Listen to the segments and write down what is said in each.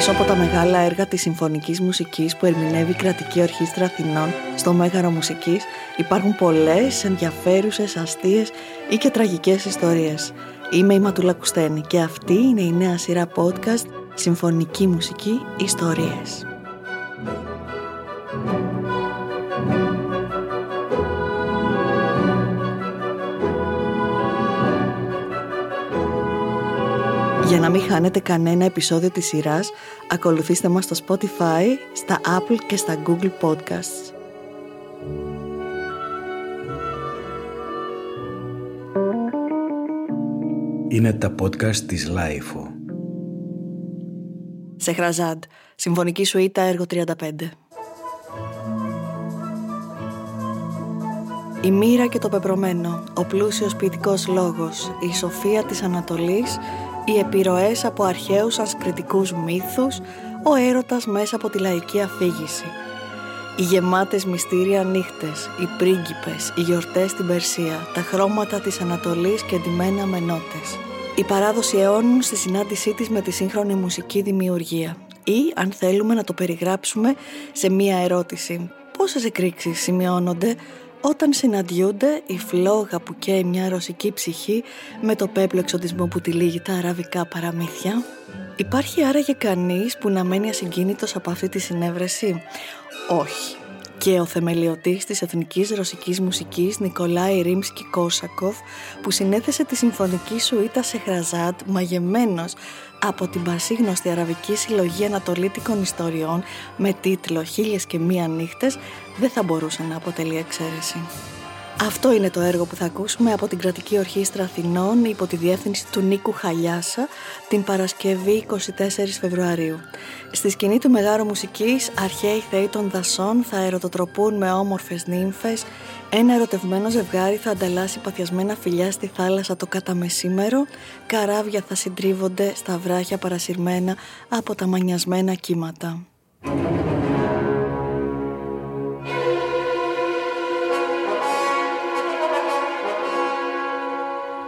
Πίσω από τα μεγάλα έργα της συμφωνικής μουσικής που ερμηνεύει η Κρατική Ορχήστρα Αθηνών στο Μέγαρο Μουσικής υπάρχουν πολλές ενδιαφέρουσες, αστείες ή και τραγικές ιστορίες. Είμαι η Ματούλα Κουστένη και αυτή είναι η νέα σειρά podcast Συμφωνική Μουσική Ιστορίες. Για να μην χάνετε κανένα επεισόδιο της σειράς, ακολουθήστε μας στο Spotify, στα Apple και στα Google Podcasts. Είναι τα podcast της LiFO. Σεχραζάντ, Συμφωνική Σουίτα, έργο 35. Η μοίρα και το πεπρωμένο, ο πλούσιος ποιητικός λόγος, η σοφία της Ανατολής οι επιρροές από αρχαίους ασκριτικούς μύθους, ο έρωτας μέσα από τη λαϊκή αφήγηση. Οι γεμάτες μυστήρια νύχτες, οι πρίγκιπες, οι γιορτές στην Περσία, τα χρώματα της Ανατολής και εντυμένα με νότες. Η παράδοση αιώνων στη συνάντησή της με τη σύγχρονη μουσική δημιουργία. Ή, αν θέλουμε να το περιγράψουμε σε μία ερώτηση, πόσες εκρήξεις σημειώνονται όταν συναντιούνται η φλόγα που καίει μια ρωσική ψυχή με το πέπλο εξωτισμό που τυλίγει τα αραβικά παραμύθια. Υπάρχει άραγε κανείς που να μένει ασυγκίνητος από αυτή τη συνέβρεση; Όχι. Και ο θεμελιωτής της εθνικής ρωσικής μουσικής Νικολάη Ρίμσκι Κόσακοφ που συνέθεσε τη συμφωνική σουίτα σε Χραζάτ μαγεμένος από την πασίγνωστη αραβική συλλογή ανατολίτικων ιστοριών με τίτλο «Χίλιες και μία νύχτες» δεν θα μπορούσε να αποτελεί εξαίρεση. Αυτό είναι το έργο που θα ακούσουμε από την Κρατική Ορχήστρα Αθηνών υπό τη διεύθυνση του Νίκου Χαλιάσα την Παρασκευή 24 Φεβρουαρίου. Στη σκηνή του Μεγάρου Μουσικής, αρχαίοι θεοί των δασών θα ερωτοτροπούν με όμορφες νύμφες, ένα ερωτευμένο ζευγάρι θα ανταλλάσσει παθιασμένα φιλιά στη θάλασσα το καταμεσήμερο, καράβια θα συντρίβονται στα βράχια παρασυρμένα από τα μανιασμένα κύματα.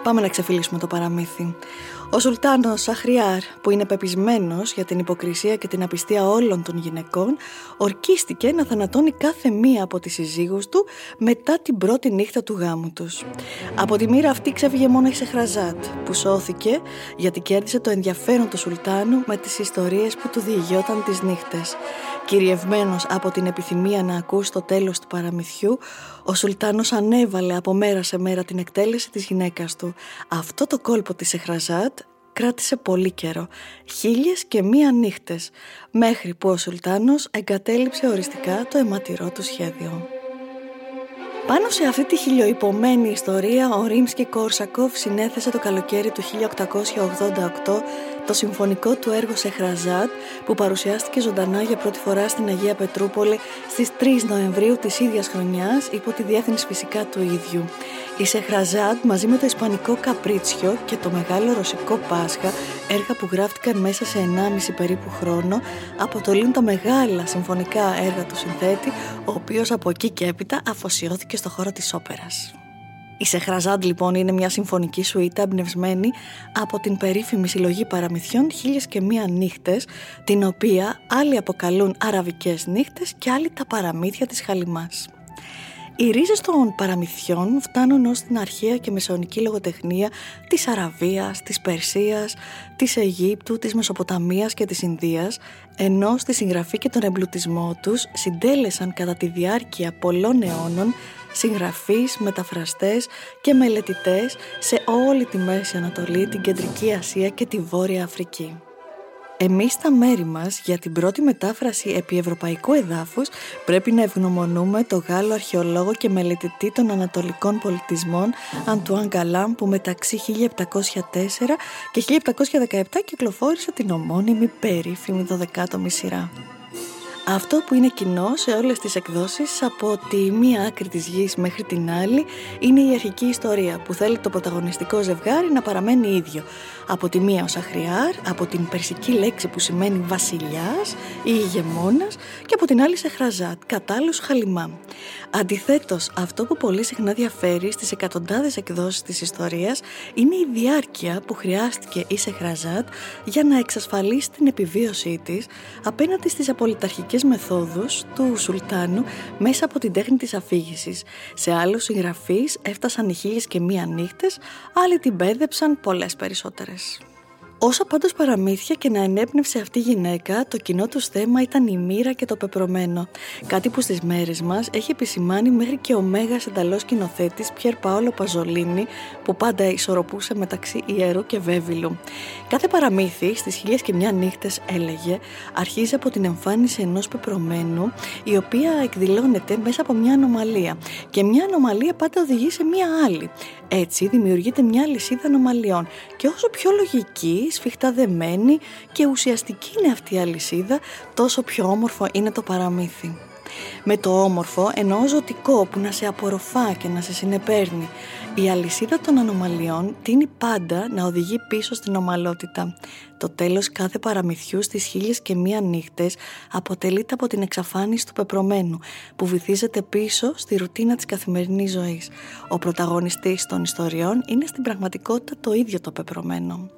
Πάμε να ξεφυλίσουμε το παραμύθι. Ο Σουλτάνος Σαχριάρ, που είναι πεπισμένος για την υποκρισία και την απιστία όλων των γυναικών, ορκίστηκε να θανατώνει κάθε μία από τις συζύγους του μετά την πρώτη νύχτα του γάμου τους. Από τη μοίρα αυτή ξέφυγε μόνο η Σεχραζάτ, που σώθηκε γιατί κέρδισε το ενδιαφέρον του Σουλτάνου με τις ιστορίες που του διηγιόταν τις νύχτες. Κυριευμένος από την επιθυμία να ακούσει το τέλος του παραμυθιού, ο Σουλτάνος ανέβαλε από μέρα σε μέρα την εκτέλεση της γυναίκας του. Αυτό το κόλπο της Εχραζάτ κράτησε πολύ καιρό, χίλιες και μία νύχτες, μέχρι που ο Σουλτάνος εγκατέλειψε οριστικά το αιματηρό του σχέδιο. Πάνω σε αυτή τη χιλιοϊπωμένη ιστορία, ο Ρίμσκι Κόρσακοφ συνέθεσε το καλοκαίρι του 1888 το συμφωνικό του έργο σε Χραζάτ που παρουσιάστηκε ζωντανά για πρώτη φορά στην Αγία Πετρούπολη στις 3 Νοεμβρίου της ίδιας χρονιάς υπό τη διεύθυνση φυσικά του ίδιου. Η Σεχραζάτ μαζί με το Ισπανικό Καπρίτσιο και το Μεγάλο Ρωσικό Πάσχα, έργα που γράφτηκαν μέσα σε 1,5 περίπου χρόνο, αποτελούν τα μεγάλα συμφωνικά έργα του συνθέτη, ο οποίος από εκεί και έπειτα αφοσιώθηκε στο χώρο της όπερας. Η Σεχραζάντ λοιπόν είναι μια συμφωνική σουίτα εμπνευσμένη από την περίφημη συλλογή παραμυθιών «Χίλιες και μία νύχτες», την οποία άλλοι αποκαλούν αραβικές νύχτες και άλλοι τα παραμύθια της Χαλιμάς. Οι ρίζες των παραμυθιών φτάνουν ως την αρχαία και μεσαιωνική λογοτεχνία της Αραβίας, της Περσίας, της Αιγύπτου, της Μεσοποταμίας και της Ινδίας, ενώ στη συγγραφή και τον εμπλουτισμό τους συντέλεσαν κατά τη διάρκεια πολλών αιώνων συγγραφείς, μεταφραστές και μελετητές σε όλη τη Μέση Ανατολή, την Κεντρική Ασία και τη Βόρεια Αφρική. Εμείς στα μέρη μας για την πρώτη μετάφραση επί ευρωπαϊκού εδάφους πρέπει να ευγνωμονούμε το Γάλλο αρχαιολόγο και μελετητή των ανατολικών πολιτισμών Αντουάν Γκαλάμ που μεταξύ 1704 και 1717 κυκλοφόρησε την ομώνυμη περίφημη 12η σειρά. Αυτό που είναι κοινό σε όλες τις εκδόσεις από τη μία άκρη της γης μέχρι την άλλη είναι η αρχική ιστορία που θέλει το πρωταγωνιστικό ζευγάρι να παραμένει ίδιο. Από τη μία ο Σαχριάρ, από την περσική λέξη που σημαίνει βασιλιάς ή ηγεμόνας και από την άλλη σε Σεχραζάτ, κατάλληλος χαλιμά. Αντιθέτως, αυτό που πολύ συχνά διαφέρει στις εκατοντάδες εκδόσεις της ιστορίας είναι η διάρκεια που χρειάστηκε η Σεχραζάτ για να εξασφαλίσει την επιβίωσή της απέναντι στις απολυταρχικές μεθόδους του Σουλτάνου μέσα από την τέχνη της αφήγησης. Σε άλλους συγγραφείς έφτασαν οι χίλιες και μία νύχτες, άλλοι την πέδεψαν πολλές περισσότερες. Όσα πάντως παραμύθια και να ενέπνευσε αυτή η γυναίκα, το κοινό τους θέμα ήταν η μοίρα και το πεπρωμένο. Κάτι που στις μέρες μας έχει επισημάνει μέχρι και ο μέγας ενταλός σκηνοθέτης Πιέρ Παόλο Παζολίνη, που πάντα ισορροπούσε μεταξύ ιερού και βέβυλου. Κάθε παραμύθι στις χιλιέ και μια νύχτες, έλεγε, αρχίζει από την εμφάνιση ενός πεπρωμένου, η οποία εκδηλώνεται μέσα από μια ανομαλία. Και μια ανομαλία πάντα οδηγεί σε μια άλλη. Έτσι δημιουργείται μια λυσίδα ανομαλιών. Και όσο πιο λογική, σφιχτά δεμένη και ουσιαστική είναι αυτή η αλυσίδα, τόσο πιο όμορφο είναι το παραμύθι. Με το όμορφο εννοώ ζωτικό που να σε απορροφά και να σε συνεπέρνει. Η αλυσίδα των ανομαλιών τίνει πάντα να οδηγεί πίσω στην ομαλότητα. Το τέλος κάθε παραμυθιού στις χίλιες και μία νύχτες αποτελείται από την εξαφάνιση του πεπρωμένου που βυθίζεται πίσω στη ρουτίνα της καθημερινής ζωής. Ο πρωταγωνιστής των ιστοριών είναι στην πραγματικότητα το ίδιο το πεπρωμένο.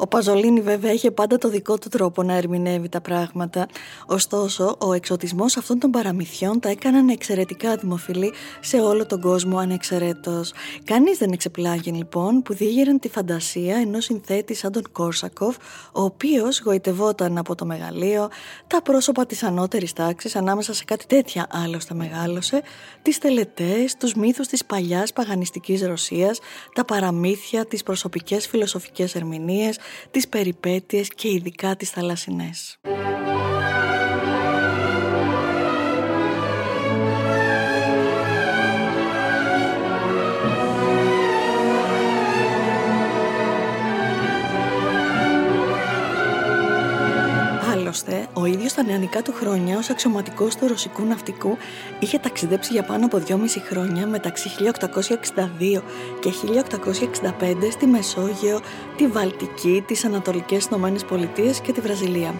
Ο Παζολίνη βέβαια είχε πάντα το δικό του τρόπο να ερμηνεύει τα πράγματα. Ωστόσο, ο εξωτισμός αυτών των παραμυθιών τα έκαναν εξαιρετικά δημοφιλή σε όλο τον κόσμο ανεξαιρέτως. Κανείς δεν εξεπλάγει λοιπόν που διήγεραν τη φαντασία ενός συνθέτη σαν τον Κόρσακοφ, ο οποίος γοητευόταν από το μεγαλείο, τα πρόσωπα της ανώτερης τάξης ανάμεσα σε κάτι τέτοια άλλωστε μεγάλωσε, τις τελετές, τους μύθους της παλιάς παγανιστικής Ρωσίας, τα παραμύθια, τις προσωπικές φιλοσοφικές ερμηνείες, τις περιπέτειες και ειδικά τις θαλασσινές. Στα νεανικά του χρόνια ως αξιωματικός του ρωσικού ναυτικού είχε ταξιδέψει για πάνω από 2,5 χρόνια μεταξύ 1862 και 1865 στη Μεσόγειο, τη Βαλτική, τις Ανατολικές Ηνωμένες Πολιτείες και τη Βραζιλία.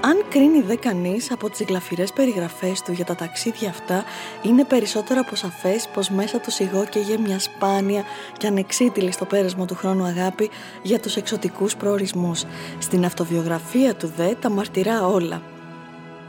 Αν κρίνει δε κανείς από τις γλαφυρές περιγραφές του για τα ταξίδια αυτά, είναι περισσότερο από σαφές πως μέσα τους σιγόκαιγε μια σπάνια και ανεξίτηλη στο πέρασμα του χρόνου αγάπη για τους εξωτικούς προορισμούς. Στην αυτοβιογραφία του δε τα μαρτυρά όλα.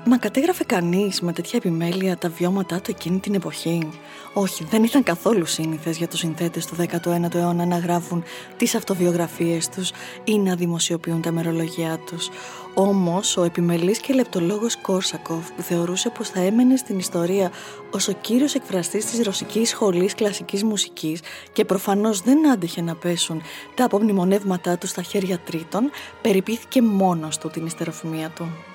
Μα κατέγραφε κανείς με τέτοια επιμέλεια τα βιώματά του εκείνη την εποχή; Όχι, δεν ήταν καθόλου σύνηθες για τους συνθέτες του 19ου αιώνα να γράφουν τις αυτοβιογραφίες τους ή να δημοσιοποιούν τα μερολογιά τους. Όμως, ο επιμελής και λεπτολόγος Κόρσακοφ που θεωρούσε πως θα έμενε στην ιστορία ως ο κύριος εκφραστής της ρωσικής σχολής κλασικής μουσικής και προφανώς δεν άντεχε να πέσουν τα απομνημονεύματά του στα χέρια τρίτων, περιπήθηκε μόνος του την ιστεροφημία του.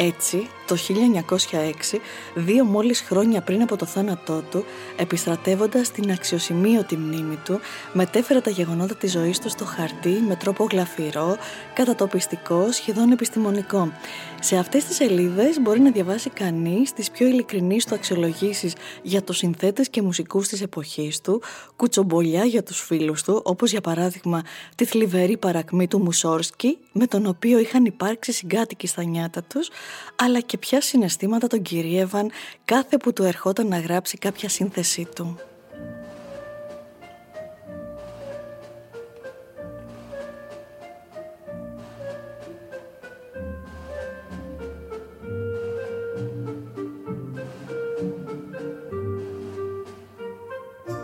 Έτσι, το 1906, δύο μόλις χρόνια πριν από το θάνατό του, επιστρατεύοντας την αξιοσημείωτη μνήμη του, μετέφερε τα γεγονότα της ζωής του στο χαρτί με τρόπο γλαφυρό, κατατοπιστικό, σχεδόν επιστημονικό. Σε αυτές τις σελίδες μπορεί να διαβάσει κανείς τις πιο ειλικρινείς του αξιολογήσεις για τους συνθέτες και μουσικούς της εποχής του, κουτσομπολιά για τους φίλους του, όπως για παράδειγμα τη θλιβερή παρακμή του Μουσόρσκι, με τον οποίο είχαν υπάρξει συγκάτοικοι στα νιάτα τους, αλλά και ποια συναισθήματα τον κυρίευαν κάθε που του ερχόταν να γράψει κάποια σύνθεσή του.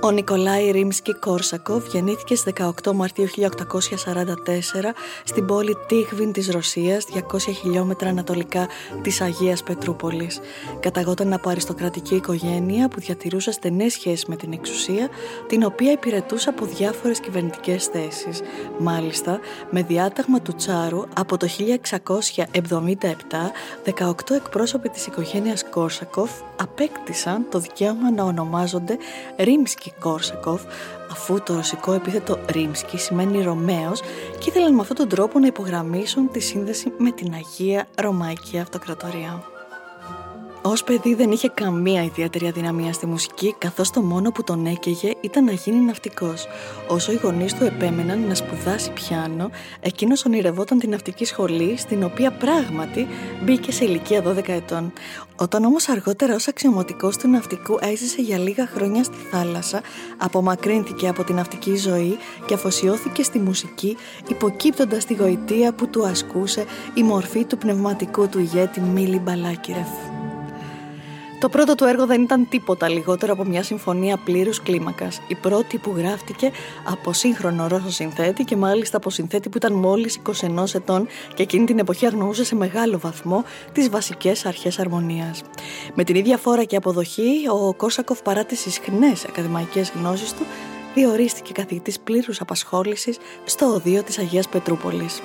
Ο Νικολάη Ρίμσκι Κόρσακοφ γεννήθηκε στις 18 Μαρτίου 1844 στην πόλη Τίχβιν της Ρωσίας, 200 χιλιόμετρα ανατολικά της Αγίας Πετρούπολης. Καταγόταν από αριστοκρατική οικογένεια που διατηρούσε στενές σχέσεις με την εξουσία, την οποία υπηρετούσε από διάφορες κυβερνητικές θέσεις. Μάλιστα, με διάταγμα του Τσάρου, από το 1677, 18 εκπρόσωποι της οικογένειας Κόρσακοφ απέκτησαν το δικαίωμα να ονομάζονται Ρίμσκι Κόρσακοφ αφού το ρωσικό επίθετο Ρίμσκι σημαίνει Ρωμαίος και ήθελαν με αυτόν τον τρόπο να υπογραμμίσουν τη σύνδεση με την Αγία Ρωμαϊκή Αυτοκρατορία. Ως παιδί δεν είχε καμία ιδιαίτερη αδυναμία στη μουσική, καθώς το μόνο που τον έκαιγε ήταν να γίνει ναυτικός. Όσο οι γονείς του επέμεναν να σπουδάσει πιάνο, εκείνος ονειρευόταν την ναυτική σχολή, στην οποία πράγματι μπήκε σε ηλικία 12 ετών. Όταν όμως αργότερα ως αξιωματικός του ναυτικού έζησε για λίγα χρόνια στη θάλασσα, απομακρύνθηκε από την ναυτική ζωή και αφοσιώθηκε στη μουσική, υποκύπτοντας τη γοητεία που του ασκούσε η μορφή του πνευματικού του ηγέτη Μίλι Μπαλάκυρεφ. Το πρώτο του έργο δεν ήταν τίποτα λιγότερο από μια συμφωνία πλήρους κλίμακας. Η πρώτη που γράφτηκε από σύγχρονο Ρώσο συνθέτη και μάλιστα από συνθέτη που ήταν μόλις 21 ετών και εκείνη την εποχή αγνοούσε σε μεγάλο βαθμό τις βασικές αρχές αρμονίας. Με την ίδια φόρα και αποδοχή, ο Κόρσακοφ παρά τις ισχνές ακαδημαϊκές γνώσεις του διορίστηκε καθηγητής πλήρους απασχόλησης στο οδείο της Αγίας Πετρούπολης.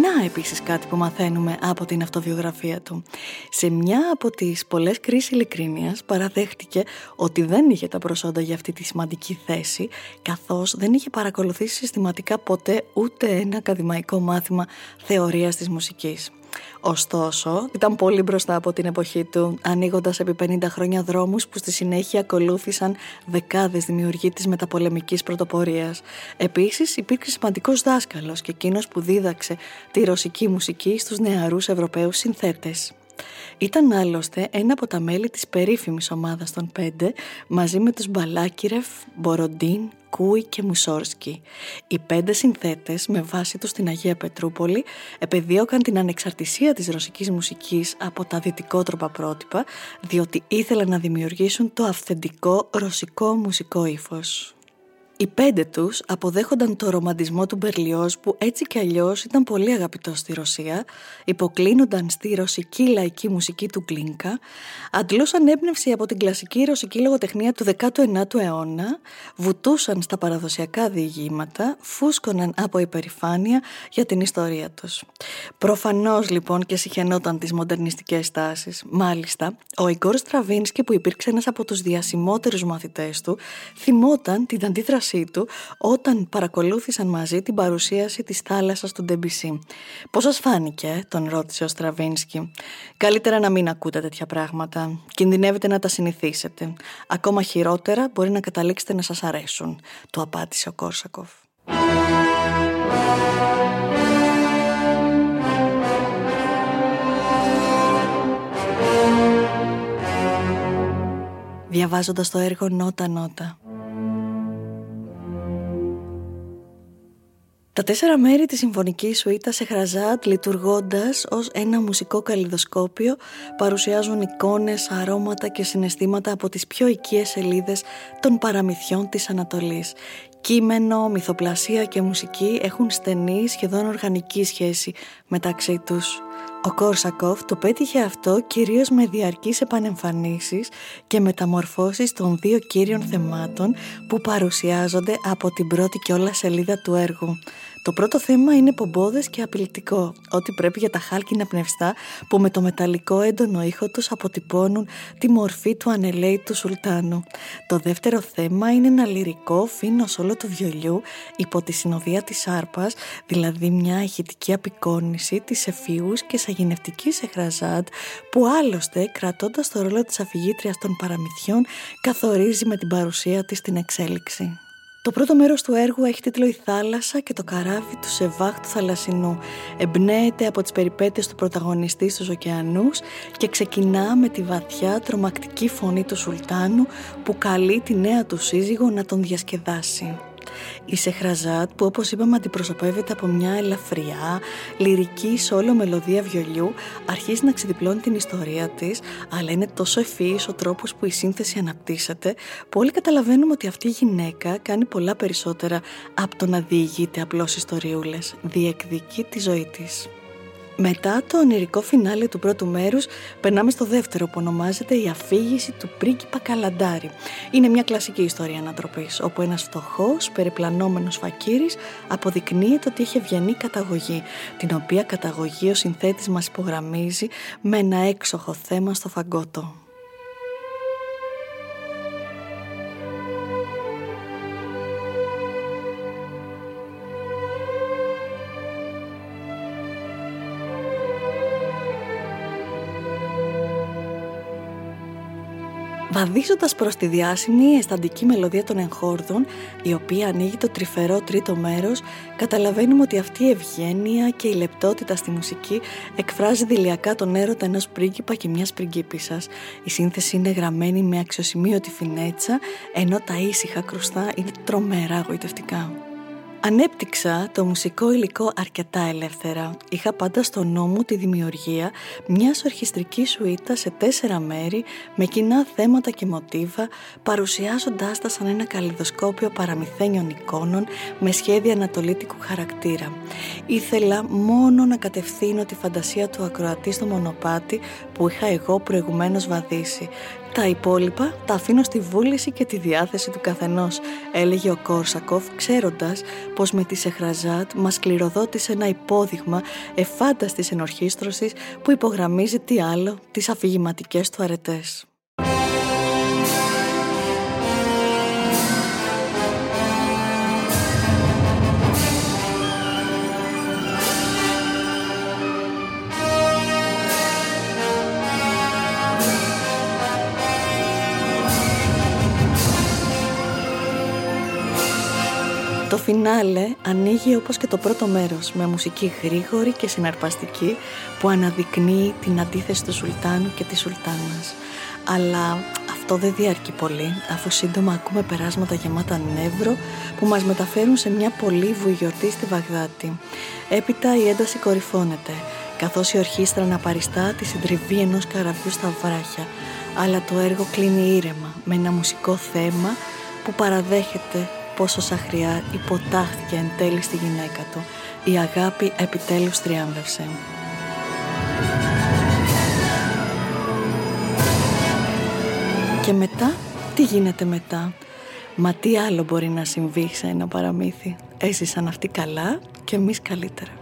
Να επίσης κάτι που μαθαίνουμε από την αυτοβιογραφία του. Σε μια από τις πολλές κρίσεις ειλικρίνειας παραδέχτηκε ότι δεν είχε τα προσόντα για αυτή τη σημαντική θέση καθώς δεν είχε παρακολουθήσει συστηματικά ποτέ ούτε ένα ακαδημαϊκό μάθημα θεωρίας της μουσικής. Ωστόσο, ήταν πολύ μπροστά από την εποχή του, ανοίγοντας επί 50 χρόνια δρόμους που στη συνέχεια ακολούθησαν δεκάδες δημιουργοί της μεταπολεμικής πρωτοπορίας. Επίσης, υπήρξε σημαντικός δάσκαλος και εκείνος που δίδαξε τη ρωσική μουσική στους νεαρούς Ευρωπαίους συνθέτες. Ήταν άλλωστε ένα από τα μέλη της περίφημης ομάδας των πέντε μαζί με τους Μπαλάκυρεφ, Μποροντίν, Κούι και Μουσόρσκι. Οι πέντε συνθέτες με βάση τους στην Αγία Πετρούπολη επεδίωκαν την ανεξαρτησία της ρωσικής μουσικής από τα δυτικότροπα πρότυπα διότι ήθελαν να δημιουργήσουν το αυθεντικό ρωσικό μουσικό ύφος. Οι πέντε τους αποδέχονταν το ρομαντισμό του Μπερλιός που έτσι κι αλλιώς ήταν πολύ αγαπητός στη Ρωσία, υποκλίνονταν στη ρωσική λαϊκή μουσική του Γκλίνκα, αντλούσαν έμπνευση από την κλασική ρωσική λογοτεχνία του 19ου αιώνα, βουτούσαν στα παραδοσιακά διηγήματα, φούσκωναν από υπερηφάνεια για την ιστορία τους. Προφανώς λοιπόν και συχαινόταν τις μοντερνιστικές τάσεις. Μάλιστα, ο Ιγκόρ Στραβίνσκι που υπήρξε ένας από τους διασημότερους μαθητές του, θυμόταν την αντίδραση του όταν παρακολούθησαν μαζί την παρουσίαση της θάλασσας του Ντεμπισί. Πώς σας φάνηκε, τον ρώτησε ο Στραβίνσκι. Καλύτερα να μην ακούτε τέτοια πράγματα. Κινδυνεύετε να τα συνηθίσετε. Ακόμα χειρότερα μπορεί να καταλήξετε να σας αρέσουν, του απάντησε ο Κόρσακοφ. Διαβάζοντας το έργο Νότα Νότα Τα τέσσερα μέρη της συμφωνικής σουίτας σε Χραζάτ λειτουργώντας ως ένα μουσικό καλλιδοσκόπιο παρουσιάζουν εικόνες, αρώματα και συναισθήματα από τις πιο οικίες σελίδες των παραμυθιών της Ανατολής. Κείμενο, μυθοπλασία και μουσική έχουν στενή σχεδόν οργανική σχέση μεταξύ τους. Ο Κόρσακοφ το πέτυχε αυτό κυρίως με διαρκείς επανεμφανίσεις και μεταμορφώσεις των δύο κύριων θεμάτων που παρουσιάζονται από την πρώτη και όλα σελίδα του έργου. Το πρώτο θέμα είναι πομπόδες και απειλητικό, ότι πρέπει για τα χάλκινα πνευστά που με το μεταλλικό έντονο ήχο τους αποτυπώνουν τη μορφή του ανελέητου σουλτάνου. Το δεύτερο θέμα είναι ένα λυρικό φίνο όλο του βιολιού υπό τη συνοδεία της άρπας, δηλαδή μια ηχητική απεικόνηση της εφίους και σαγηνευτικής εχραζάντ που άλλωστε κρατώντας το ρόλο της αφηγήτριας των παραμυθιών καθορίζει με την παρουσία της την εξέλιξη. Το πρώτο μέρος του έργου έχει τίτλο «Η θάλασσα και το καράβι του Σεβάχ του Θαλασσινού». Εμπνέεται από τις περιπέτειες του πρωταγωνιστή στους ωκεανούς και ξεκινά με τη βαθιά τρομακτική φωνή του Σουλτάνου που καλεί τη νέα του σύζυγο να τον διασκεδάσει. Η Σεχραζάτ που όπως είπαμε αντιπροσωπεύεται από μια ελαφριά, λυρική σόλο μελωδία βιολιού αρχίζει να ξεδιπλώνει την ιστορία της αλλά είναι τόσο ευφύης ο τρόπος που η σύνθεση αναπτύσσεται που όλοι καταλαβαίνουμε ότι αυτή η γυναίκα κάνει πολλά περισσότερα από το να διηγείται απλώς ιστοριούλες, διεκδικεί τη ζωή της. Μετά το ονειρικό φινάλε του πρώτου μέρους περνάμε στο δεύτερο που ονομάζεται «Η αφήγηση του πρίγκιπα Καλαντάρη». Είναι μια κλασική ιστορία ανατροπής όπου ένας φτωχός, περιπλανόμενος φακύρης αποδεικνύεται ότι έχει ευγενή καταγωγή την οποία καταγωγή ο συνθέτης μας υπογραμμίζει με ένα έξοχο θέμα στο φαγκότο. Βαδίζοντας προς τη διάσημη αισθαντική μελωδία των εγχόρδων, η οποία ανοίγει το τρυφερό τρίτο μέρος, καταλαβαίνουμε ότι αυτή η ευγένεια και η λεπτότητα στη μουσική εκφράζει δηλιακά τον έρωτα ενός πρίγκιπα και μιας πριγκίπισσας. Η σύνθεση είναι γραμμένη με αξιοσημείωτη φινέτσα, ενώ τα ήσυχα κρουστά είναι τρομερά γοητευτικά. Ανέπτυξα το μουσικό υλικό αρκετά ελεύθερα. Είχα πάντα στο νόμο τη δημιουργία μιας ορχιστρικής σουίτας σε τέσσερα μέρη με κοινά θέματα και μοτίβα παρουσιάζοντάς τα σαν ένα καλλιδοσκόπιο παραμυθένιων εικόνων με σχέδια ανατολίτικου χαρακτήρα. Ήθελα μόνο να κατευθύνω τη φαντασία του ακροατή στο μονοπάτι που είχα εγώ προηγουμένως βαδίσει τα υπόλοιπα τα αφήνω στη βούληση και τη διάθεση του καθενός, έλεγε ο Κόρσακοφ, ξέροντας πως με τη Σεχραζάτ μας κληροδότησε ένα υπόδειγμα εφάνταστης ενορχίστρωσης που υπογραμμίζει τι άλλο τις αφηγηματικές του αρετές. Το φινάλε ανοίγει όπως και το πρώτο μέρος με μουσική γρήγορη και συναρπαστική που αναδεικνύει την αντίθεση του Σουλτάνου και της Σουλτάνας. Αλλά αυτό δεν διαρκεί πολύ αφού σύντομα ακούμε περάσματα γεμάτα νεύρο που μας μεταφέρουν σε μια πολύ γιορτή στη Βαγδάτη. Έπειτα η ένταση κορυφώνεται καθώς η ορχήστρα αναπαριστά τη συντριβή ενός καραβιού στα βράχια αλλά το έργο κλείνει ήρεμα με ένα μουσικό θέμα που παραδέχεται πόσο Σαχριά υποτάχθηκε εν τέλει στη γυναίκα του. Η αγάπη επιτέλους τριάμβευσε. Και μετά, τι γίνεται μετά; Μα τι άλλο μπορεί να συμβεί σε ένα παραμύθι; Έζησαν αυτοί καλά και εμείς καλύτερα.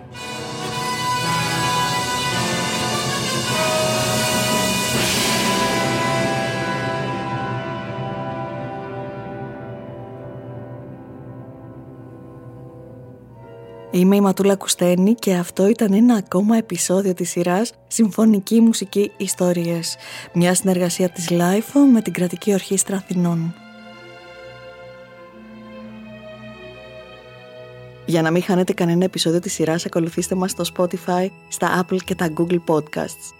Είμαι η Ματούλα Κουστένη και αυτό ήταν ένα ακόμα επεισόδιο της σειράς Συμφωνική Μουσική Ιστορίες, μια συνεργασία της LIFO με την Κρατική Ορχήστρα Αθηνών. Για να μην χάνετε κανένα επεισόδιο της σειράς, ακολουθήστε μας στο Spotify, στα Apple και τα Google Podcasts.